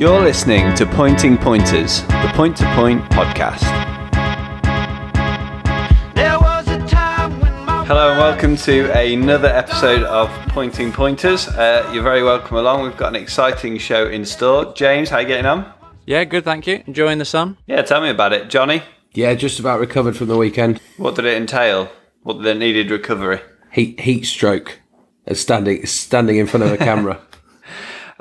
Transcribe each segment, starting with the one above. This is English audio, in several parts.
You're listening to Pointing Pointers, the Point to Point podcast. Hello and welcome to another episode of Pointing Pointers. Uh, you're very welcome along. We've got an exciting show in store. James, how you getting on? Yeah, good, thank you. Enjoying the sun? Yeah, tell me about it. Johnny, Yeah, just about recovered from the weekend. what did it entail? What did it needed recovery? Heat heat stroke. Standing standing in front of a camera.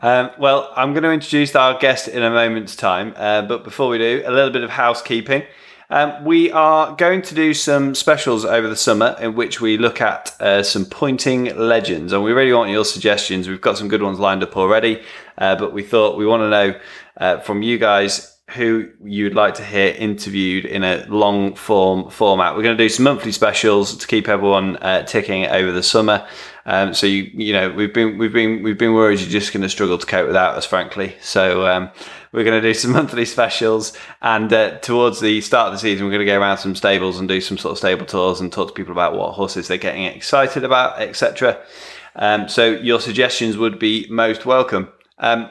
Um, well, I'm going to introduce our guest in a moment's time, uh, but before we do, a little bit of housekeeping. Um, we are going to do some specials over the summer in which we look at uh, some pointing legends, and we really want your suggestions. We've got some good ones lined up already, uh, but we thought we want to know uh, from you guys who you'd like to hear interviewed in a long form format. We're going to do some monthly specials to keep everyone uh, ticking over the summer. Um, so you you know we've been we've been we've been worried you're just going to struggle to cope without us, frankly. So um, we're going to do some monthly specials, and uh, towards the start of the season, we're going to go around some stables and do some sort of stable tours and talk to people about what horses they're getting excited about, etc. Um, so your suggestions would be most welcome. Um,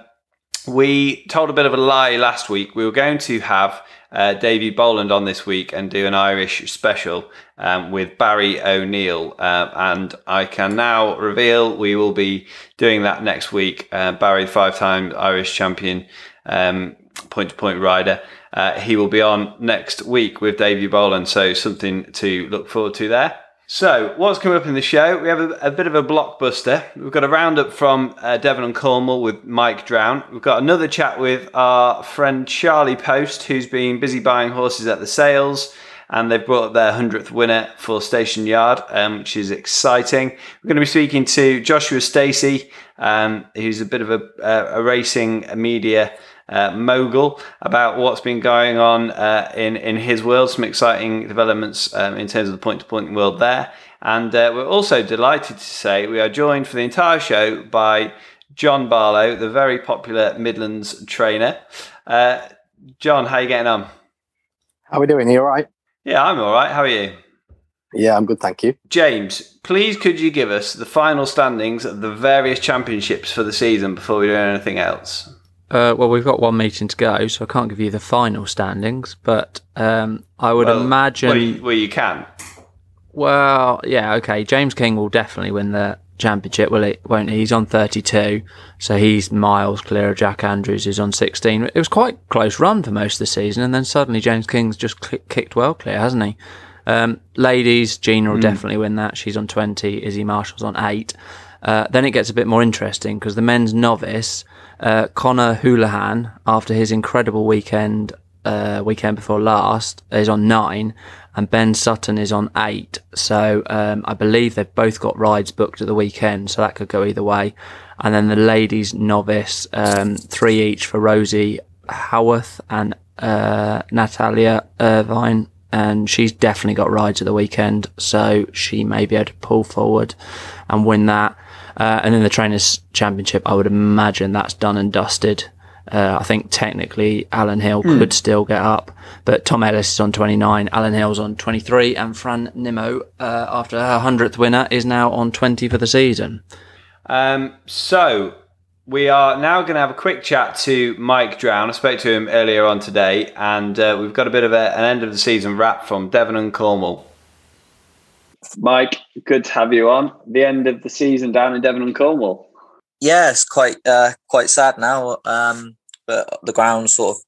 we told a bit of a lie last week. We were going to have uh, Boland on this week and do an Irish special um, with Barry O'Neill. Uh, and I can now reveal we will be doing that next week. Uh, Barry, five time Irish champion, point to point rider. Uh, he will be on next week with Davey Boland. So something to look forward to there. So, what's coming up in the show? We have a, a bit of a blockbuster. We've got a roundup from uh, Devon and Cornwall with Mike Drown. We've got another chat with our friend Charlie Post, who's been busy buying horses at the sales, and they've brought up their 100th winner for Station Yard, um, which is exciting. We're going to be speaking to Joshua Stacey, um, who's a bit of a, a, a racing media uh, mogul about what's been going on uh, in in his world. Some exciting developments um, in terms of the point to point world there. And uh, we're also delighted to say we are joined for the entire show by John Barlow, the very popular Midlands trainer. Uh, John, how are you getting on? How are we doing? You all right? Yeah, I'm all right. How are you? Yeah, I'm good, thank you. James, please could you give us the final standings of the various championships for the season before we do anything else? Uh, well, we've got one meeting to go, so I can't give you the final standings, but um, I would Well, imagine. Well, you, well, you can. Well, yeah, okay. James King will definitely win the championship, will he? Won't he? He's on 32, so he's miles clear of Jack Andrews, who's on 16. It was quite a close run for most of the season, and then suddenly James King's just cl- kicked well clear, hasn't he? Um, ladies, Gina will definitely win that. She's on 20. Izzy Marshall's on 8. Uh, then it gets a bit more interesting because the men's novice, uh, Connor Houlihan, after his incredible weekend uh, weekend before last, is on 9, and Ben Sutton is on 8. So um, I believe they've both got rides booked at the weekend, so that could go either way. And then the ladies' novice, um, three each for Rosie Howarth and uh, Natalia Irvine and she's definitely got rides at the weekend, so she may be able to pull forward and win that. Uh, and in the trainers' championship, I would imagine that's done and dusted. Uh, I think technically Alan Hill could still get up, but Tom Ellis is on 29, Alan Hill's on 23, and Fran Nimmo, uh, after her 100th winner, is now on 20 for the season. Um, so we are now going to have a quick chat to Mike Drown. I spoke to him earlier on today, and uh, we've got a bit of a, an end of the season wrap from Devon and Cornwall. Mike, good to have you on. The end of the season down in Devon and Cornwall. yeah, it's quite uh, quite sad now. Um, but the ground's sort of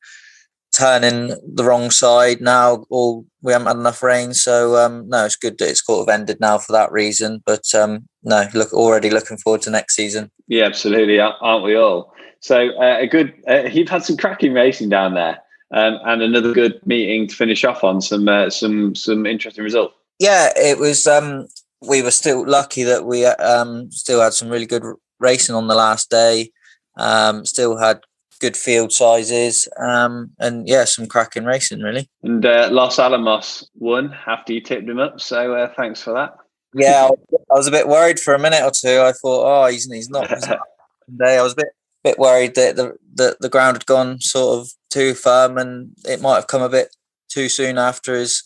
turning the wrong side now. All we haven't had enough rain, so um, no, it's good that it's sort of ended now for that reason. But um, no, look already looking forward to next season. Yeah, absolutely, aren't we all? So uh, a good. Uh, you've had some cracking racing down there, um, and another good meeting to finish off on. Some uh, some some interesting results. Yeah, it was. Um, we were still lucky that we um, still had some really good racing on the last day. Um, still had good field sizes, um, and yeah, some cracking racing really. And uh, Los Alamos won after you tipped him up. So uh, thanks for that. Yeah, I was a bit worried for a minute or two. I thought, oh, he's he's not. He's not today. I was a bit bit worried that the, the the ground had gone sort of too firm, and it might have come a bit too soon after his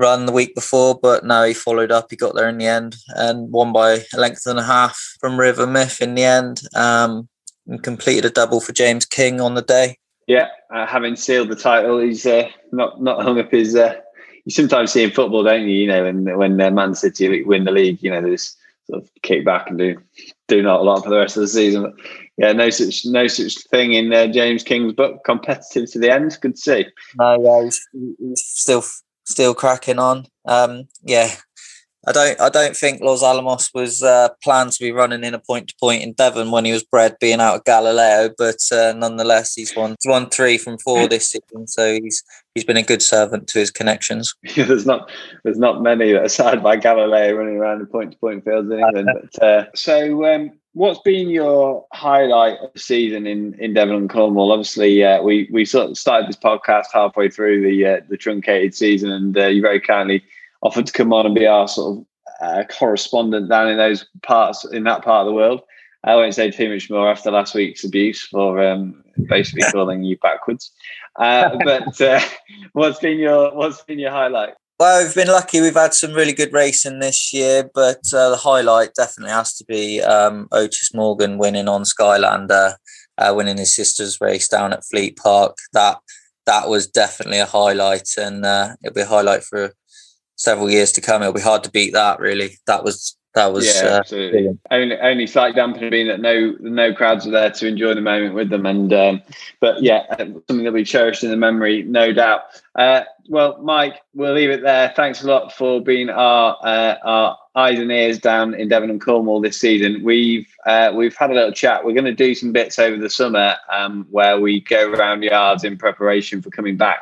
run the week before. But no, he followed up. He got there in the end and won by a length and a half from River Myth in the end. Um, and completed a double for James King on the day. Yeah, uh, having sealed the title, he's uh, not not hung up his. Uh, you sometimes see in football, don't you? You know, when when uh, Man City win the league, you know, they just sort of kick back and do do not a lot for the rest of the season. But yeah, no such no such thing in uh, James King's book. Competitive to the end. Good to see. No, yeah, he's, he's still still cracking on. Um, yeah, I don't I don't think Los Alamos was uh, planned to be running in a point to point in Devon when he was bred being out of Galileo, but uh, nonetheless he's won he's won three from four this season, so he's he's been a good servant to his connections. Yeah, there's not there's not many that are side by Galileo running around the point to point fields in England. But uh, so um, what's been your highlight of the season in, in Devon and Cornwall? Obviously, uh, we we sort of started this podcast halfway through the uh, the truncated season, and uh, you very kindly offered to come on and be our sort of uh, correspondent down in those parts in that part of the world. I won't say too much more after last week's abuse for um, basically calling you backwards. Uh, but uh, what's been your what's been your highlight? Well, we've been lucky. We've had some really good racing this year, but uh, the highlight definitely has to be um, Otis Morgan winning on Skylander, uh, winning his sister's race down at Flete Park. That that was definitely a highlight, and uh, it'll be a highlight for several years to come. It'll be hard to beat that. Really, that was that was yeah, uh, absolutely. brilliant. Only only slight dampener being that no no crowds were there to enjoy the moment with them, and um, but yeah, something that we cherished in the memory, no doubt. Uh, well, Mike, we'll leave it there. Thanks a lot for being our uh, our eyes and ears down in Devon and Cornwall this season. We've uh, we've had a little chat. We're going to do some bits over the summer um, where we go around yards in preparation for coming back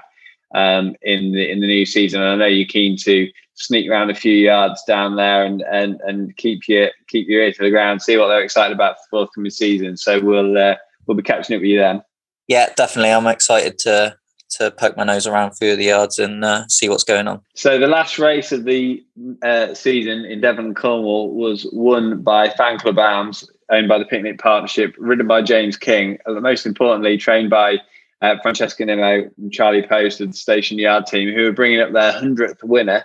um, in the in the new season. And I know you're keen to sneak around a few yards down there and and and keep your keep your ear to the ground, see what they're excited about for the forthcoming season. So we'll uh, we'll be catching up with you then. Yeah, definitely. I'm excited to to poke my nose around a few of the yards and uh, see what's going on. So the last race of the uh, season in Devon and Cornwall was won by Fan Club Arms, owned by the Picnic Partnership, ridden by James King, and most importantly, trained by uh, Francesca Nimmo and Charlie Post of the Station Yard team, who are bringing up their 100th winner.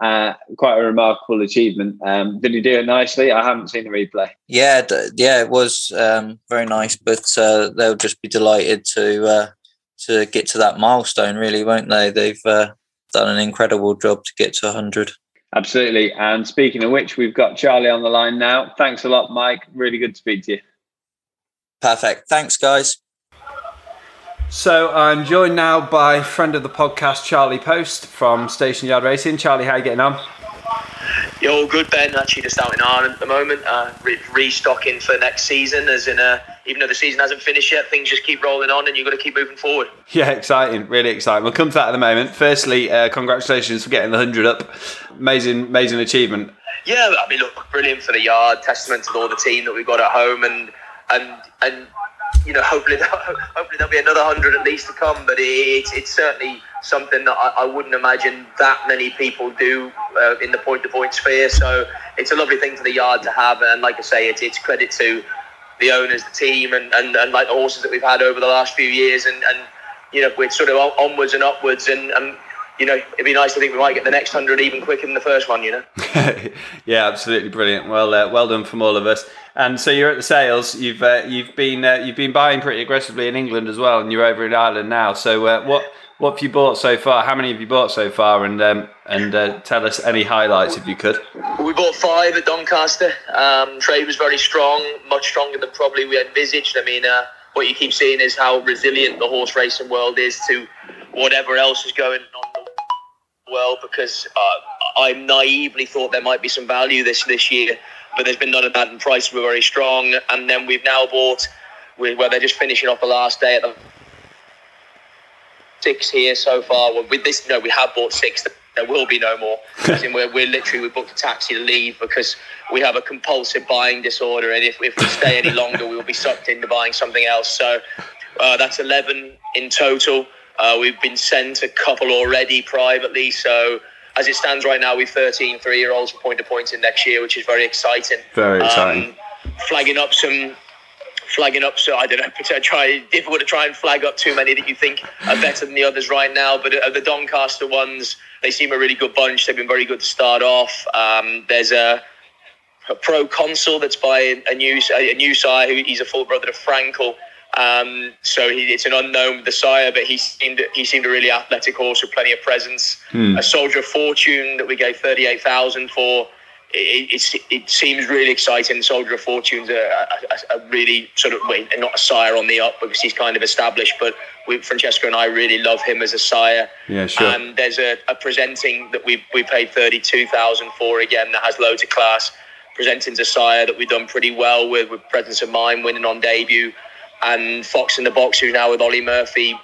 Uh, quite a remarkable achievement. Um, did he do it nicely? I haven't seen the replay. Yeah, d- yeah, it was um, very nice, but uh, they'll just be delighted to uh, to get to that milestone, really, won't they? They've uh, done an incredible job to get to 100. Absolutely. And speaking of which, we've got Charlie on the line now. Thanks a lot, Mike. Really good to speak to you. Perfect. Thanks, guys. So I'm joined now by friend of the podcast, Charlie Post from Station Yard Racing. Charlie, how are you getting on? Yeah, all good, Ben. Actually, just out in Ireland at the moment, uh, re- restocking for next season. As in, uh, even though the season hasn't finished yet, things just keep rolling on, and you've got to keep moving forward. Yeah, exciting, really exciting. We'll come to that in a moment. Firstly, uh, congratulations for getting the hundred up. Amazing, amazing achievement. Yeah, I mean, look, brilliant for the yard. Testament to all the team that we've got at home, and and and you know, hopefully, hopefully there'll be another hundred at least to come. But it's it's certainly something that I, I wouldn't imagine that many people do uh, in the point to point sphere. So it's a lovely thing for the yard to have, and like I say, it's it's credit to the owners, the team, and, and, and like the horses that we've had over the last few years, and, and you know, we're sort of onwards and upwards, and, and you know, it'd be nice to think we might get the next hundred even quicker than the first one. You know. yeah, absolutely brilliant. Well, uh, well done from all of us. And so you're at the sales. You've uh, you've been uh, you've been buying pretty aggressively in England as well, and you're over in Ireland now. So uh, what what have you bought so far? How many have you bought so far? And um, and uh, tell us any highlights if you could. We bought five at Doncaster. Um, trade was very strong, much stronger than probably we envisaged. I mean, uh, what you keep seeing is how resilient the horse racing world is to whatever else is going on well because uh, I naively thought there might be some value this this year, but there's been none of that, and prices were very strong. And then we've now bought, where they're just finishing off the last day at the six here so far. Well, with this, no, we have bought six. There will be no more. We're, we're literally we booked a taxi to leave because we have a compulsive buying disorder, and if, if we stay any longer, we will be sucked into buying something else. So uh, that's eleven in total. Uh, we've been sent a couple already privately. So as it stands right now, we've 13 three year olds for point to point in next year, which is very exciting. Very exciting. Um, flagging up some. Flagging up, so I don't know. Try difficult to try and flag up too many that you think are better than the others right now. But uh, the Doncaster ones, they seem a really good bunch. They've been very good to start off. Um, there's a a Proconsul that's by a new a new sire who he's a full brother of Frankel. Um, so he, it's an unknown the sire, but he seemed he seemed a really athletic horse with plenty of presence. A soldier of fortune that we gave thirty eight thousand for. It, it, it seems really exciting. Soldier of Fortune's a, a, a really sort of wait, not a sire on the up because he's kind of established, but we, Francesca and I really love him as a sire. Yeah, sure. And there's a, a presenting that we we paid thirty two thousand for again that has loads of class. Presenting's a sire that we've done pretty well with, with presence of mind, winning on debut, and Fox in the box who's now with Ollie Murphy,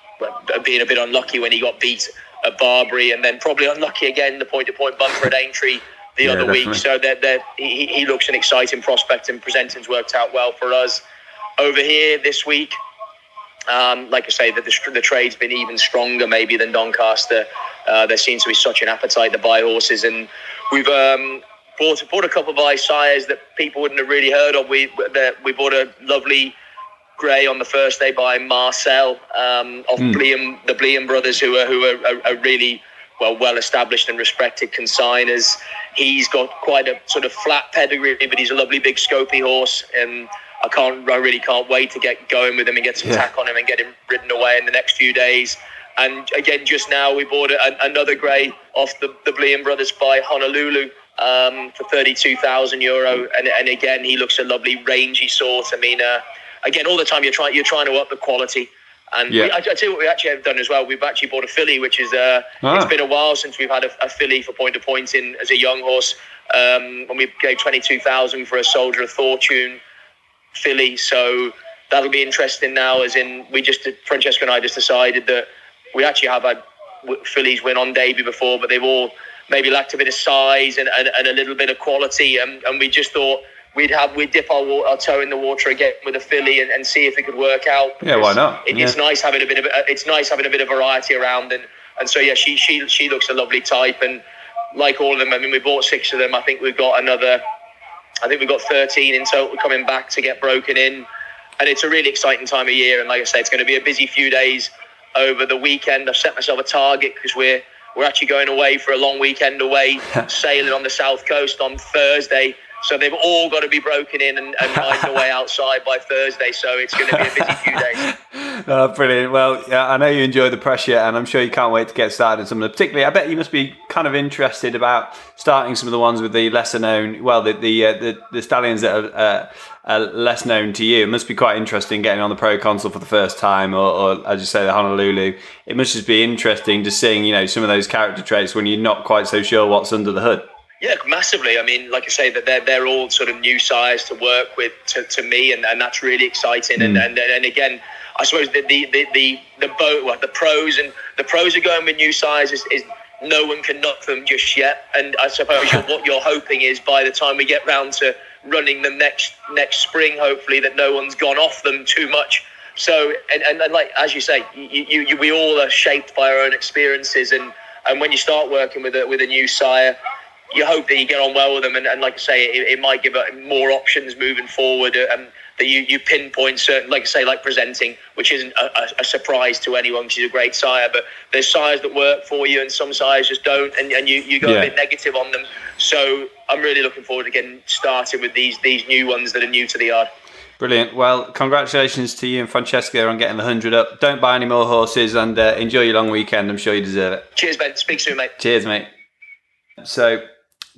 being a bit unlucky when he got beat at Barbury, and then probably unlucky again the point to point bumper at Aintree the Yeah, other definitely. week. So that that he, he looks an exciting prospect, and Presenting's worked out well for us over here this week. Um, like I say, that the, the trade's been even stronger maybe than Doncaster. Uh, there seems to be such an appetite to buy horses, and we've um, bought bought a couple of sires that people wouldn't have really heard of. We that we bought a lovely grey on the first day by Marcel um, of Bleam, the Bleam brothers, who are who are, are, are really well well established and respected consigners. He's got quite a sort of flat pedigree, but he's a lovely big scopy horse, and I can't I really can't wait to get going with him and get some Yeah. tack on him and get him ridden away in the next few days. And again, just now we bought a, another grey off the the Bleam brothers by Honolulu um, for thirty two thousand euro, and and again he looks a lovely rangy sort. I mean, uh, again, all the time you're trying you're trying to up the quality. And Yeah. we, I, I tell you what we actually have done as well. We've actually bought a filly, which is uh, Ah. it's been a while since we've had a, a filly for point to point in as a young horse. Um, and we gave twenty two thousand for a soldier of fortune filly. So that'll be interesting now. As in, we just Francesca and I just decided that we actually have had fillies win on debut before, but they've all maybe lacked a bit of size and, and, and a little bit of quality. And, and we just thought we'd have we'd dip our, our toe in the water again with a filly and, and see if it could work out. Yeah, why not? It, It's nice having a bit of it's nice having a bit of variety around and and so yeah, she she she looks a lovely type and like all of them. I mean, we bought six of them. I think we've got another. I think we've got 13 in total coming back to get broken in. And it's a really exciting time of year. And like I say, it's going to be a busy few days over the weekend. I've set myself a target because we're we're actually going away for a long weekend away, sailing on the south coast on Thursday. So they've all got to be broken in and, and find way outside by Thursday. So it's going to be a busy few days. Oh, brilliant. Well, yeah, I know you enjoy the pressure, and I'm sure you can't wait to get started in some of them. Particularly, I bet you must be kind of interested about starting some of the ones with the lesser known, well, the the uh, the, the stallions that are, uh, are less known to you. It must be quite interesting getting on the Proconsul for the first time, or, or as you say, the Honolulu. It must just be interesting just seeing, you know, some of those character traits when you're not quite so sure what's under the hood. Yeah, massively. I mean, like I say, that they're they're all sort of new sires to work with to, to me, and, and that's really exciting. And, hmm. and and again, I suppose the the the the, the boat, well, the pros and the pros are going with new sires is, is no one can knock them just yet. And I suppose you're, what you're hoping is by the time we get round to running them next next spring, hopefully that no one's gone off them too much. So and, and, and like as you say, you, you, you we all are shaped by our own experiences, and and when you start working with a with a new sire you hope that you get on well with them, and, and like I say, it, it might give uh, more options moving forward, and that you, you pinpoint certain, like I say, like presenting, which isn't a, a, a surprise to anyone. She's a great sire, but there's sires that work for you, and some sires just don't, and, and you, you go Yeah. a bit negative on them. So I'm really looking forward to getting started with these these new ones that are new to the yard. Brilliant. Well, congratulations to you and Francesca on getting the 100 up. Don't buy any more horses and uh, enjoy your long weekend. I'm sure you deserve it. Cheers, Ben. Speak soon, mate. Cheers, mate. So,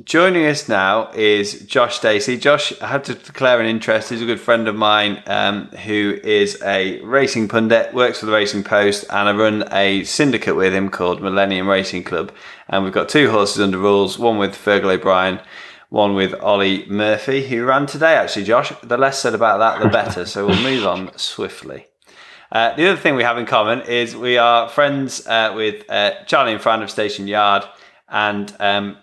joining us now is Josh Stacey. Josh, I have to declare an interest. He's a good friend of mine um, who is a racing pundit, works for the Racing Post, and I run a syndicate with him called Millennium Racing Club. And we've got two horses under rules one with Fergal O'Brien, one with Ollie Murphy, who ran today, actually, Josh. The less said about that, the better. so, we'll move on swiftly. Uh, the other thing we have in common is we are friends uh, with uh, Charlie and Fran of Station Yard, and um,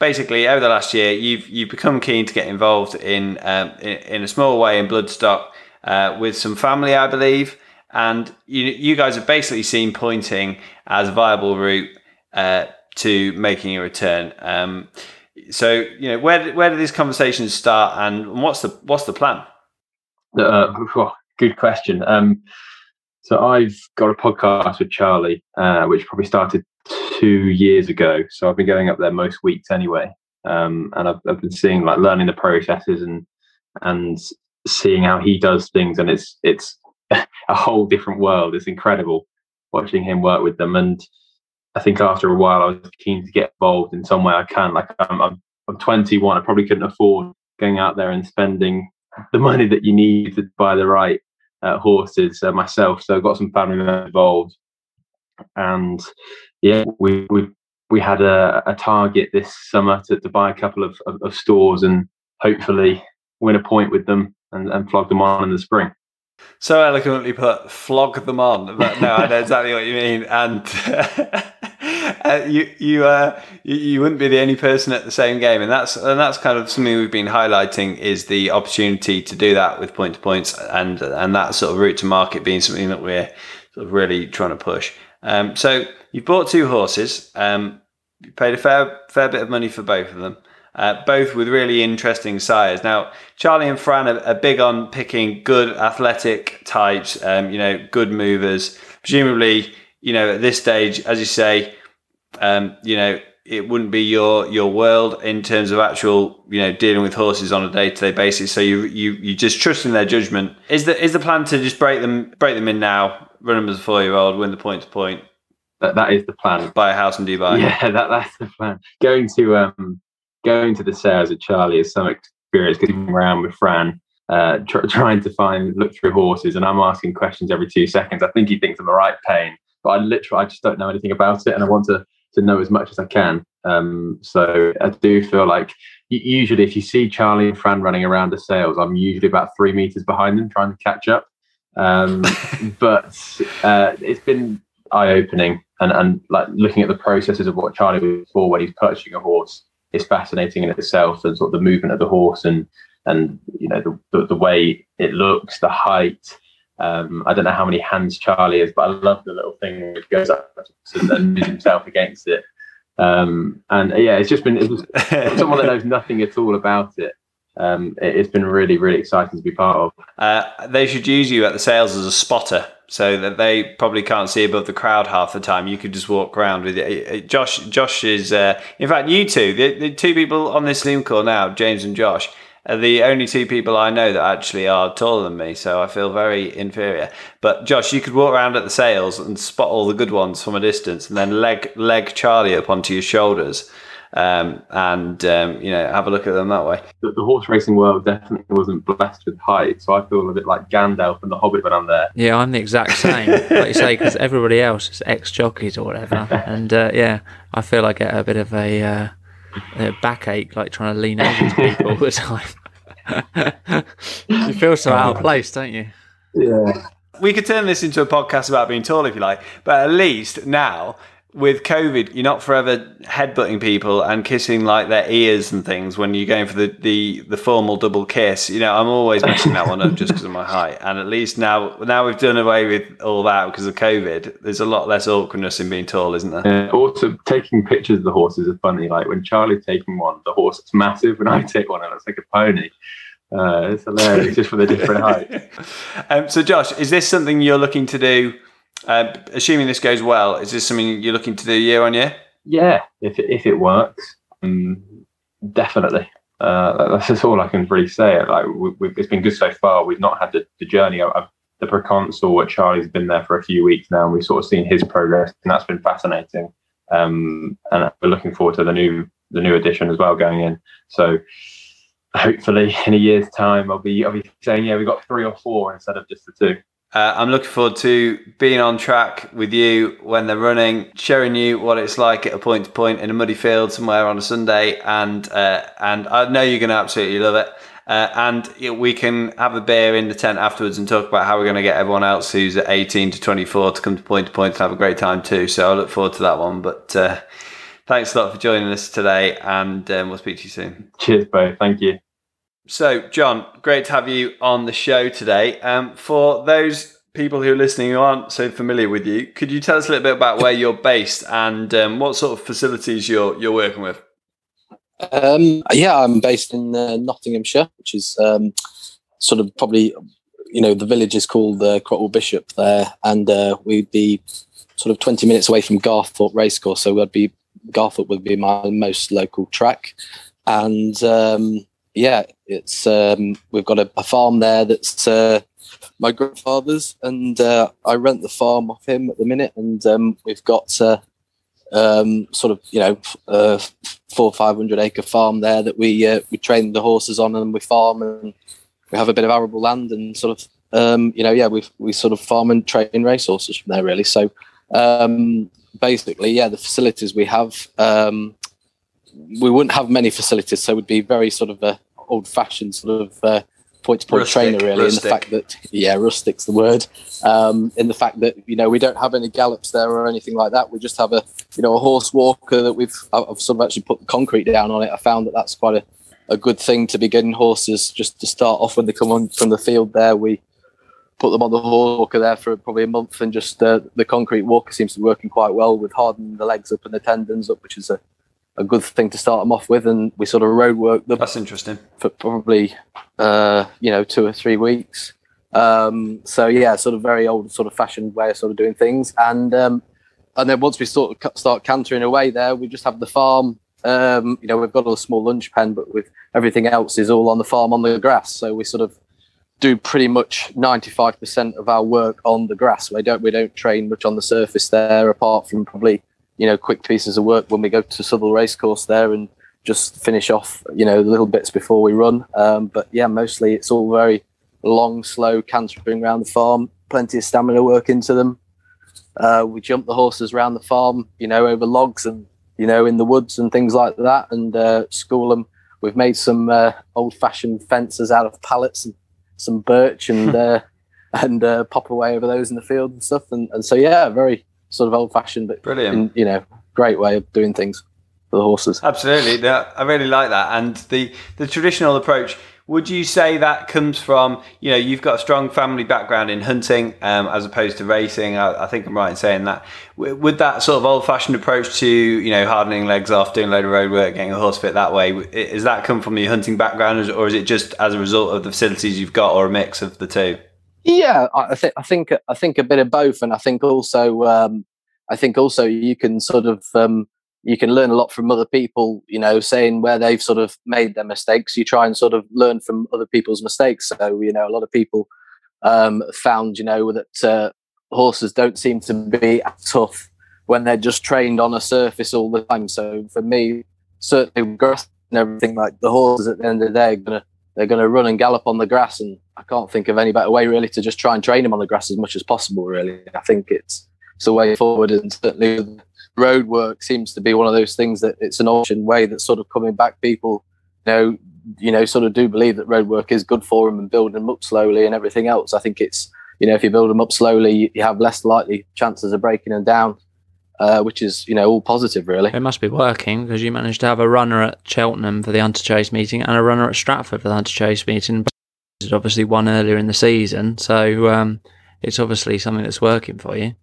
basically over the last year, you've you've become keen to get involved in um, in, in a small way in bloodstock uh, with some family, I believe, and you you guys have basically seen pointing as a viable route uh, to making a return. Um, so you know where where did these conversations start, and what's the what's the plan? Uh, good question. Um, so I've got a podcast with Charlie, uh, which probably started two years ago. So I've been going up there most weeks anyway. um, and I've, I've been seeing like learning the processes and and seeing how he does things, and it's it's a whole different world. It's incredible watching him work with them, and I think after a while I was keen to get involved in some way I can. Like I'm, I'm, I'm 21, I probably couldn't afford going out there and spending the money that you need to buy the right uh, horses uh, myself. So I got some family involved, and yeah, we we we had a, a target this summer to, to buy a couple of, of, of stores and hopefully win a point with them and, and flog them on in the spring. So eloquently put, flog them on. But no, I know exactly what you mean. And uh, you you, uh, you you wouldn't be the only person at the same game, and that's and that's kind of something we've been highlighting is the opportunity to do that with point to points, and and that sort of route to market being something that we're sort of really trying to push. Um, so you've bought two horses. Um, you paid a fair fair bit of money for both of them. Uh, both with really interesting sires. Now, Charlie and Fran are, are big on picking good athletic types, um, you know, good movers. Presumably, you know, at this stage, as you say, um, you know, it wouldn't be your your world in terms of actual, you know, dealing with horses on a day to day basis. So you you you just trust in their judgment. Is the is the plan to just break them break them in now, run them as a four year old, win the point to point, That that is the plan. buy a house in Dubai? Yeah, that that's the plan. Going to um going to the sales with Charlie is some experience Getting around with Fran. Uh, tr- trying to find look through horses, and I'm asking questions every two seconds. I think he thinks I'm a right pain, but I literally I just don't know anything about it, and I want to to know as much as I can. Um, so I do feel like usually if you see Charlie and Fran running around the sales, I'm usually about three meters behind them trying to catch up. Um, but uh, it's been eye opening and, and like looking at the processes of what Charlie was for when he's purchasing a horse is fascinating in itself and sort of the movement of the horse and and you know the, the, the way it looks, the height. Um, I don't know how many hands Charlie is, but I love the little thing which goes up and then moves himself against it. Um, and uh, yeah, it's just been it's just, someone that knows nothing at all about it. Um, it, it's been really, really exciting to be part of. Uh, they should use you at the sales as a spotter so that they probably can't see above the crowd half the time. You could just walk around with it. Josh, Josh is, uh, in fact, you two, the, the two people on this Zoom call now, James and Josh, are the only two people I know that actually are taller than me. So I feel very inferior. But Josh, you could walk around at the sales and spot all the good ones from a distance, and then leg leg Charlie up onto your shoulders. Um, and um, you know, have a look at them that way. The, the horse racing world definitely wasn't blessed with height, so I feel a bit like Gandalf and the Hobbit when I'm there. Yeah, I'm the exact same, like you say, because everybody else is ex jockeys or whatever. And uh, yeah, I feel I get a bit of a, uh, a backache, like trying to lean over to people all the time. you feel so out of place, don't you? Yeah. We could turn this into a podcast about being tall if you like, but at least now with COVID, you're not forever headbutting people and kissing like their ears and things when you're going for the, the, the formal double kiss. You know, I'm always messing that one up just because of my height. And at least now now we've done away with all that because of COVID. There's a lot less awkwardness in being tall, isn't there? Uh, also, taking pictures of the horses is funny. Like when Charlie's taking one, the horse is massive. When I take one, it looks like a pony. Uh, it's hilarious just for the different height. Um, so, Josh, is this something you're looking to do? Uh, assuming this goes well, is this something you're looking to do year on year? Yeah, if it, if it works, um, definitely. Uh, that's just all I can really say. Like we, it's been good so far. We've not had the, the journey. I've, the proconsul at Charlie's been there for a few weeks now, and we've sort of seen his progress, and that's been fascinating. Um, and we're looking forward to the new the new edition as well going in. So hopefully, in a year's time, I'll be I'll be saying, yeah, we've got three or four instead of just the two. Uh, I'm looking forward to being on track with you when they're running, showing you what it's like at a point to point in a muddy field somewhere on a Sunday, and uh, and I know you're going to absolutely love it. Uh, and we can have a beer in the tent afterwards and talk about how we're going to get everyone else who's at 18 to 24 to come to point to point and have a great time too. So I look forward to that one. But uh, thanks a lot for joining us today, and um, we'll speak to you soon. Cheers, Bo. Thank you. So, John, great to have you on the show today. Um, for those people who are listening who aren't so familiar with you, could you tell us a little bit about where you're based and um, what sort of facilities you're you're working with? Um, yeah, I'm based in uh, Nottinghamshire, which is um, sort of probably, you know, the village is called uh, Cropwell Bishop there, and uh, we'd be sort of 20 minutes away from Garthorpe Racecourse, so we'd be Garthorpe would be my most local track. and um, yeah, it's um, we've got a, a farm there that's uh, my grandfather's, and uh, I rent the farm off him at the minute, and um, we've got uh, um, sort of you know uh, four or five hundred acre farm there that we uh, we train the horses on, and we farm, and we have a bit of arable land, and sort of um, you know yeah we we sort of farm and train race horses from there really. So um, basically, yeah, the facilities we have. Um, we wouldn't have many facilities, so it would be very sort of a old fashioned sort of uh, point to point trainer, really. rustic. In the fact that, yeah, rustic's the word. Um, in the fact that you know we don't have any gallops there or anything like that. We just have a you know a horse walker that we've I've sort of actually put the concrete down on it. I found that that's quite a, a good thing to be getting horses just to start off when they come on from the field. There we put them on the horse walker there for probably a month, and just uh, the concrete walker seems to be working quite well with hardening the legs up and the tendons up, which is a a good thing to start them off with, and we sort of road work them That's interesting. for probably uh, you know two or three weeks. Um, so yeah, sort of very old sort of fashioned way of sort of doing things, and um, and then once we sort of start cantering away there, we just have the farm. Um, you know, we've got a small lunge pen, but with everything else is all on the farm on the grass. So we sort of do pretty much ninety five percent of our work on the grass. We don't we don't train much on the surface there, apart from probably you know quick pieces of work when we go to Southwell Racecourse there and just finish off you know the little bits before we run. Um, but yeah, mostly it's all very long, slow cantering around the farm. Plenty of stamina work into them. Uh, we jump the horses around the farm, you know, over logs and you know in the woods and things like that, and uh, school them. We've made some uh, old-fashioned fences out of pallets and some birch and uh, and uh, pop away over those in the field and stuff. And, and so yeah, very sort of old-fashioned, but Brilliant. in, you know, great way of doing things for the horses. Absolutely, I really like that. And the the traditional approach. Would you say that comes from you know you've got a strong family background in hunting um, as opposed to racing? I, I think I'm right in saying that. W- Would that sort of old-fashioned approach to you know hardening legs off, doing a load of road work, getting a horse fit that way, is that come from your hunting background, or is it just as a result of the facilities you've got, or a mix of the two? Yeah, I think I think I think a bit of both, and I think also um, I think also you can sort of um, you can learn a lot from other people. You know, saying where they've sort of made their mistakes. You try and sort of learn from other people's mistakes. So you know, a lot of people um, found you know that uh, horses don't seem to be tough when they're just trained on a surface all the time. So for me, certainly grass and everything, like the horses at the end of the day are gonna they're going to run and gallop on the grass and i can't think of any better way really to just try and train them on the grass as much as possible really. I think it's it's a way forward and certainly road work seems to be one of those things that it's an option way that's sort of coming back. People you know you know sort of do believe that road work is good for them and building them up slowly and everything else. I think it's you know if you build them up slowly you have less likely chances of breaking them down uh, which is you know all positive really It must be working because you managed to have a runner at Cheltenham for the Hunter Chase meeting and a runner at Stratford for the Hunter Chase meeting. It's obviously won earlier in the season, so um, it's obviously something that's working for you.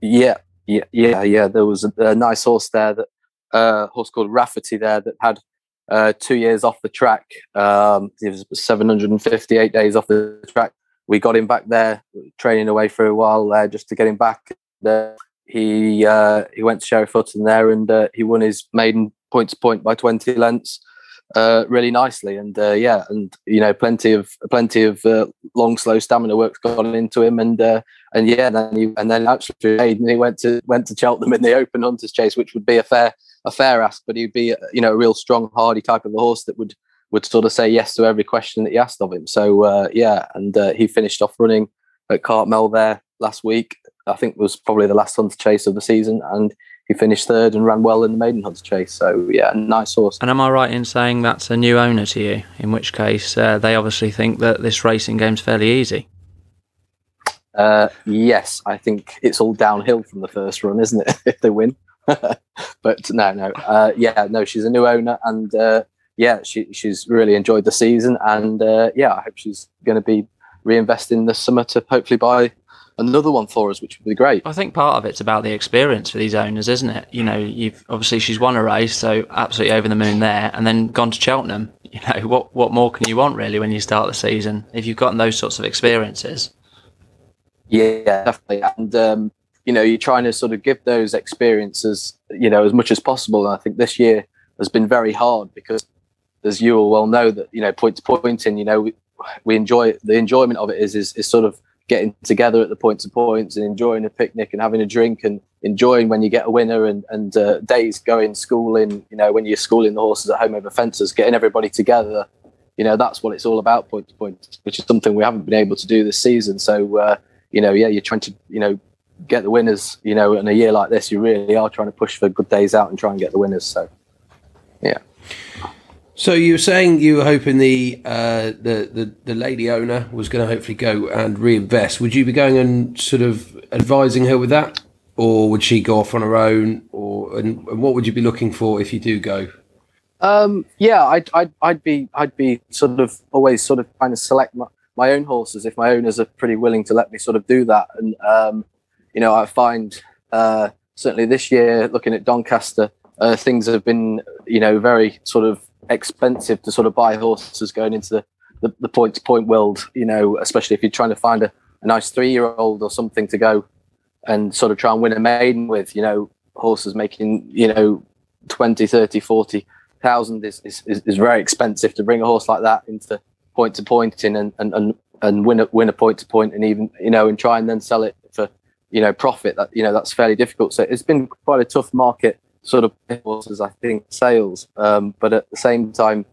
Yeah, yeah, yeah, yeah. There was a, a nice horse there that uh, horse called Rafferty there that had uh, two years off the track. Um, it was 758 days off the track. We got him back there, training away for a while there just to get him back. Uh, he uh, he went to Sheriff Hutton there and uh, he won his maiden point to point by 20 lengths uh, really nicely. And uh, yeah, and you know, plenty of plenty of uh, long, slow stamina work's gone into him. And uh, and yeah, and then he, and then actually he went to went to Cheltenham in the Open Hunters Chase, which would be a fair a fair ask, but he'd be you know a real strong, hardy type of a horse that would would sort of say yes to every question that he asked of him. So yeah, and he finished off running at Cartmel there last week. I think was probably the last Hunter Chase of the season, and he finished third and ran well in the Maiden Hunter Chase. So yeah, nice horse. And am I right in saying that's a new owner to you? In which case, uh, they obviously think that this racing game's fairly easy. Uh, yes, I think it's all downhill from the first run, isn't it? if they win, but no, no, uh, yeah, no. She's a new owner, and uh, yeah, she she's really enjoyed the season, and uh, yeah, I hope she's going to be reinvesting this summer to hopefully buy another one for us, which would be great. I think part of it's about the experience for these owners, isn't it? You know, you've obviously she's won a race, so absolutely over the moon there, and then gone to Cheltenham. You know, what what more can you want really when you start the season if you've gotten those sorts of experiences? Yeah, definitely. And um, you know, you're trying to sort of give those experiences, you know, as much as possible. And I think this year has been very hard because as you all well know, that you know point to pointing, you know, we, we enjoy the enjoyment of it is, is is sort of getting together at the points of points and enjoying a picnic and having a drink and enjoying when you get a winner and and uh, days going schooling, you know, when you're schooling the horses at home over fences, getting everybody together. You know, that's what it's all about, point to point, which is something we haven't been able to do this season. So, uh, you know, yeah, you're trying to, you know, get the winners. You know, in a year like this, you really are trying to push for good days out and try and get the winners. So, yeah. So you were saying you were hoping the uh, the, the the lady owner was going to hopefully go and reinvest. Would you be going and sort of advising her with that, or would she go off on her own, or and, and what would you be looking for if you do go? Um, yeah, I'd, I'd I'd be I'd be sort of always sort of trying to select my, my own horses if my owners are pretty willing to let me sort of do that. And um, you know, I find uh, certainly this year looking at Doncaster, uh, things have been you know very sort of expensive to sort of buy horses going into the, the, the point to point world, you know, especially if you're trying to find a, a nice three year old or something to go and sort of try and win a maiden with, you know, horses making, you know, 20, 30, 40,000 is, is, is very expensive to bring a horse like that into point to point in and, and, and, and win a, win a point to point and even, you know, and try and then sell it for, you know, profit that, you know, that's fairly difficult. So it's been quite a tough market sort of horses, I think, sales. Um, but at the same time,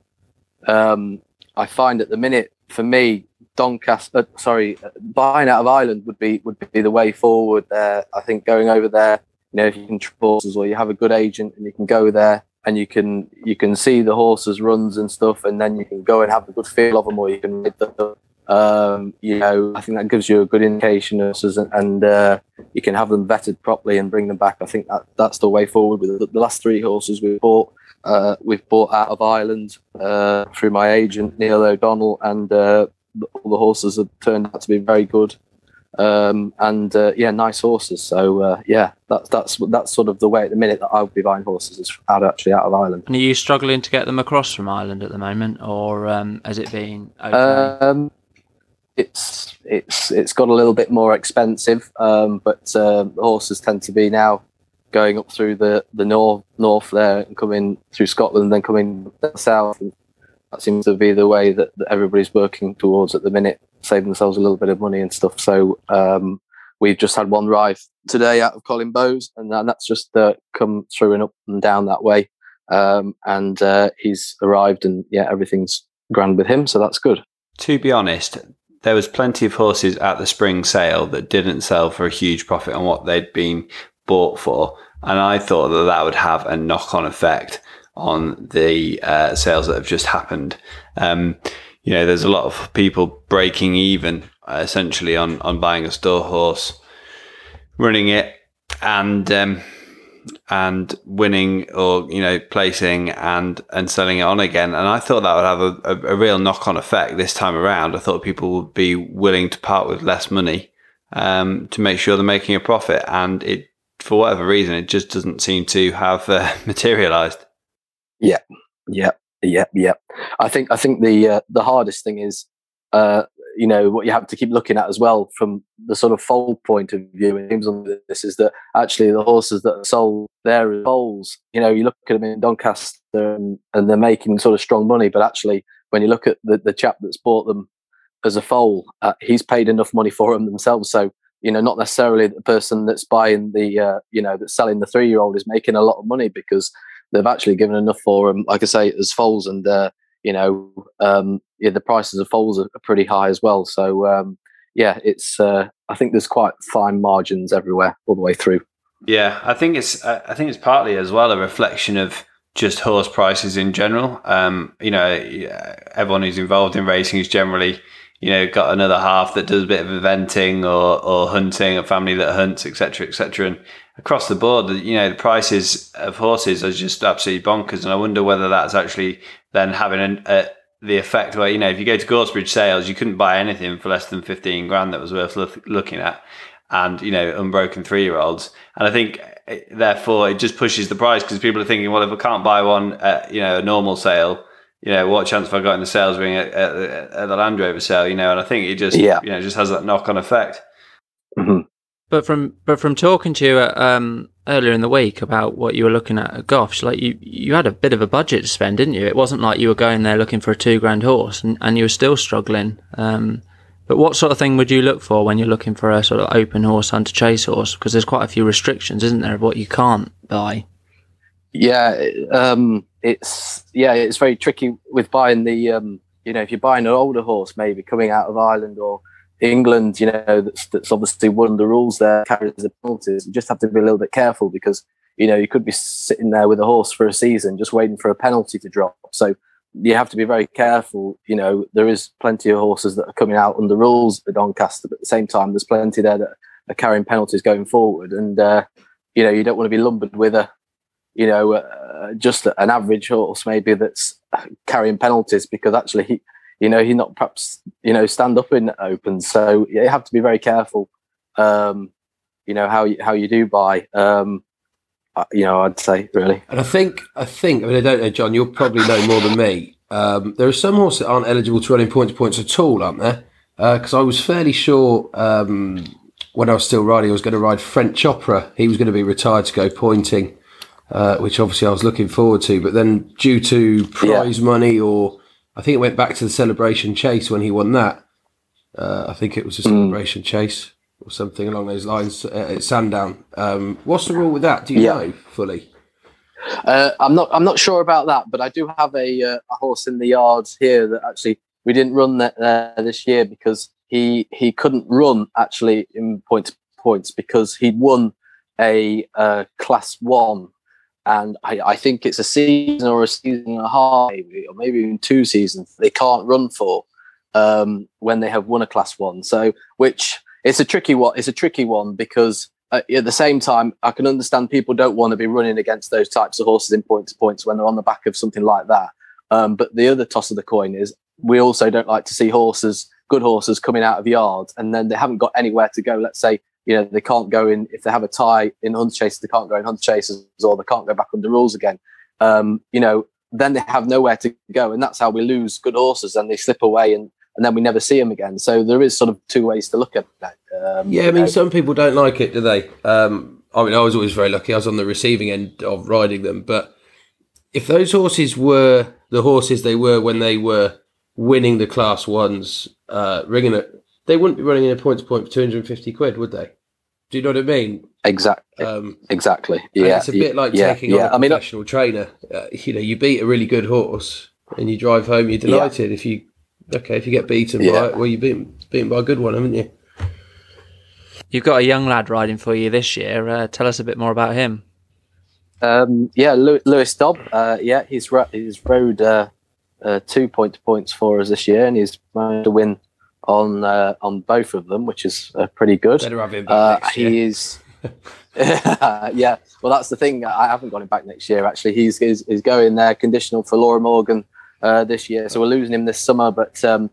um, I find at the minute for me, Doncaster, uh, sorry, buying out of Ireland would be would be the way forward. There, I think going over there, you know, if you can horses or you have a good agent and you can go there and you can you can see the horses runs and stuff, and then you can go and have a good feel of them, or you can the, um, you know, I think that gives you a good indication of us, and uh, you can have them vetted properly and bring them back. I think that that's the way forward. With the, the last three horses we bought, uh, we've bought out of Ireland uh, through my agent Neil O'Donnell, and uh, all the horses have turned out to be very good. Um, and uh, yeah, nice horses. So uh, yeah, that's that's that's sort of the way at the minute that I would be buying horses is out actually out of Ireland. And are you struggling to get them across from Ireland at the moment, or um, has it been okay? It's it's it's got a little bit more expensive, um, but uh, horses tend to be now going up through the the north north there and coming through Scotland, and then coming south. And that seems to be the way that, that, everybody's working towards at the minute, saving themselves a little bit of money and stuff. So um, we've just had one ride today out of Colin Bowes, and that's just uh, come through and up and down that way. Um, and uh, he's arrived, and yeah, everything's grand with him, so that's good. To be honest, there was plenty of horses at the spring sale that didn't sell for a huge profit on what they'd been bought for. And I thought that that would have a knock on effect on the uh, sales that have just happened. Um, you know, there's a lot of people breaking even uh, essentially on, on buying a store horse, running it, and um, and winning or you know placing and and selling it on again. And i thought that would have a, a, a real knock-on effect this time around. I thought people would be willing to part with less money um, to make sure they're making a profit. And it for whatever reason it just doesn't seem to have uh, materialized. Yeah. Yeah. Yeah. Yeah. I think i think the uh, the hardest thing is uh, you know what you have to keep looking at as well from the sort of foal point of view in terms of this is that actually the horses that are sold there as foals you know you look at them in doncaster and, and they're making sort of strong money but actually when you look at the, the chap that's bought them as a foal uh, he's paid enough money for them themselves. So you know not necessarily the person that's buying the uh, you know that's selling the three year old is making a lot of money because they've actually given enough for them like i say as foals and uh, you know, um, yeah, the prices of foals are, pretty high as well. So um, yeah, it's uh, I think there's quite fine margins everywhere all the way through. Yeah, I think it's I think it's partly as well a reflection of just horse prices in general. Um, you know, everyone who's involved in racing is generally you know got another half that does a bit of eventing or or hunting, a family that hunts, etc., etc. And across the board, you know, the prices of horses are just absolutely bonkers. And I wonder whether that's actually then having an, a, the effect where, you know, if you go to Goresbridge sales, you couldn't buy anything for less than 15 grand that was worth look, looking at. And, you know, unbroken three year olds. And I think, eh, therefore, it just pushes the price because people are thinking, well, if I can't buy one at, you know, a normal sale, you know, what chance have I got in the sales ring at, at, at the Land Rover sale, you know? And I think it just, yeah. you know, just has that knock on effect. Mm-hmm. But from but from talking to you um, earlier in the week about what you were looking at at Goffs, like you you had a bit of a budget to spend, didn't you? It wasn't like you were going there looking for a two grand horse and, and you were still struggling. Um, but what sort of thing would you look for when you're looking for a sort of open horse hunter chase horse? Because there's quite a few restrictions, isn't there, of what you can't buy? Yeah, um, it's yeah, it's very tricky with buying the um, you know if you're buying an older horse maybe coming out of Ireland or England, you know that's, that's obviously one of the rules there carries the penalties. You just have to be a little bit careful because you know you could be sitting there with a horse for a season just waiting for a penalty to drop. So you have to be very careful. You know there is plenty of horses that are coming out under rules at Doncaster, but at the same time there's plenty there that are carrying penalties going forward, and uh, you know you don't want to be lumbered with a you know, uh, just an average horse maybe that's carrying penalties because actually he, you know, he not perhaps you know stand up in open. So you have to be very careful. Um, you know how you how you do buy. Um, uh, you know, I'd say really. And I think I think I mean I don't know, John. You'll probably know more than me. Um, there are some horses that aren't eligible to run in point to points at all, aren't there? Because uh, I was fairly sure um, when I was still riding, I was going to ride French Opera. He was going to be retired to go pointing uh, which obviously I was looking forward to. But then, due to prize yeah. money, or I think it went back to the celebration chase when he won that. Uh, I think it was a hmm. celebration mm. chase or something along those lines uh, at Sandown. Um, what's the rule with that? Do you yeah. know fully? Uh, I'm not. I'm not sure about that, but I do have a, uh, a horse in the yards here that actually we didn't run that this year because he he couldn't run actually in point points because he'd won a uh, class one and I, I, think it's a season or a season and a half, maybe, or maybe even two seasons they can't run for um, when they have won a Class One. So, which it's a tricky one. It's a tricky one because uh, at the same time, I can understand people don't want to be running against those types of horses in point to points when they're on the back of something like that. Um, but the other toss of the coin is we also don't like to see horses, good horses, coming out of yards and then they haven't got anywhere to go. Let's say you know they can't go in if they have a tie in hunter chases they can't go in hunter chases or they can't go back under rules again. Um, you know then they have nowhere to go and that's how we lose good horses and they slip away and and then we never see them again. So there is sort of two ways to look at that um, yeah i mean know. some people don't like it do they? Um, i mean i was always very lucky. I was on the receiving end of riding them but if those horses were the horses they were when they were winning the class ones uh, ringing it they wouldn't be running in a point to point for 250 quid would they do you know what I mean? Exactly. Um, exactly. Yeah. It's a bit like yeah, taking yeah. on a professional I mean, trainer. Uh, you know, you beat a really good horse and you drive home, you're delighted. Yeah. If you okay, if you get beaten yeah. by well, you've been beaten by a good one, haven't you? You've got a young lad riding for you this year. Uh, tell us a bit more about him. Um, yeah, Lewis Dobb. Uh, yeah, he's ro- he's rode uh, uh, two point points for us this year, and he's managed to win on uh, on both of them, which is uh, pretty good. Better have him uh, He is. yeah, well, that's the thing. I haven't got him back next year. Actually, he's he's, he's going there conditional for Laura Morgan uh, this year, so we're losing him this summer. But um,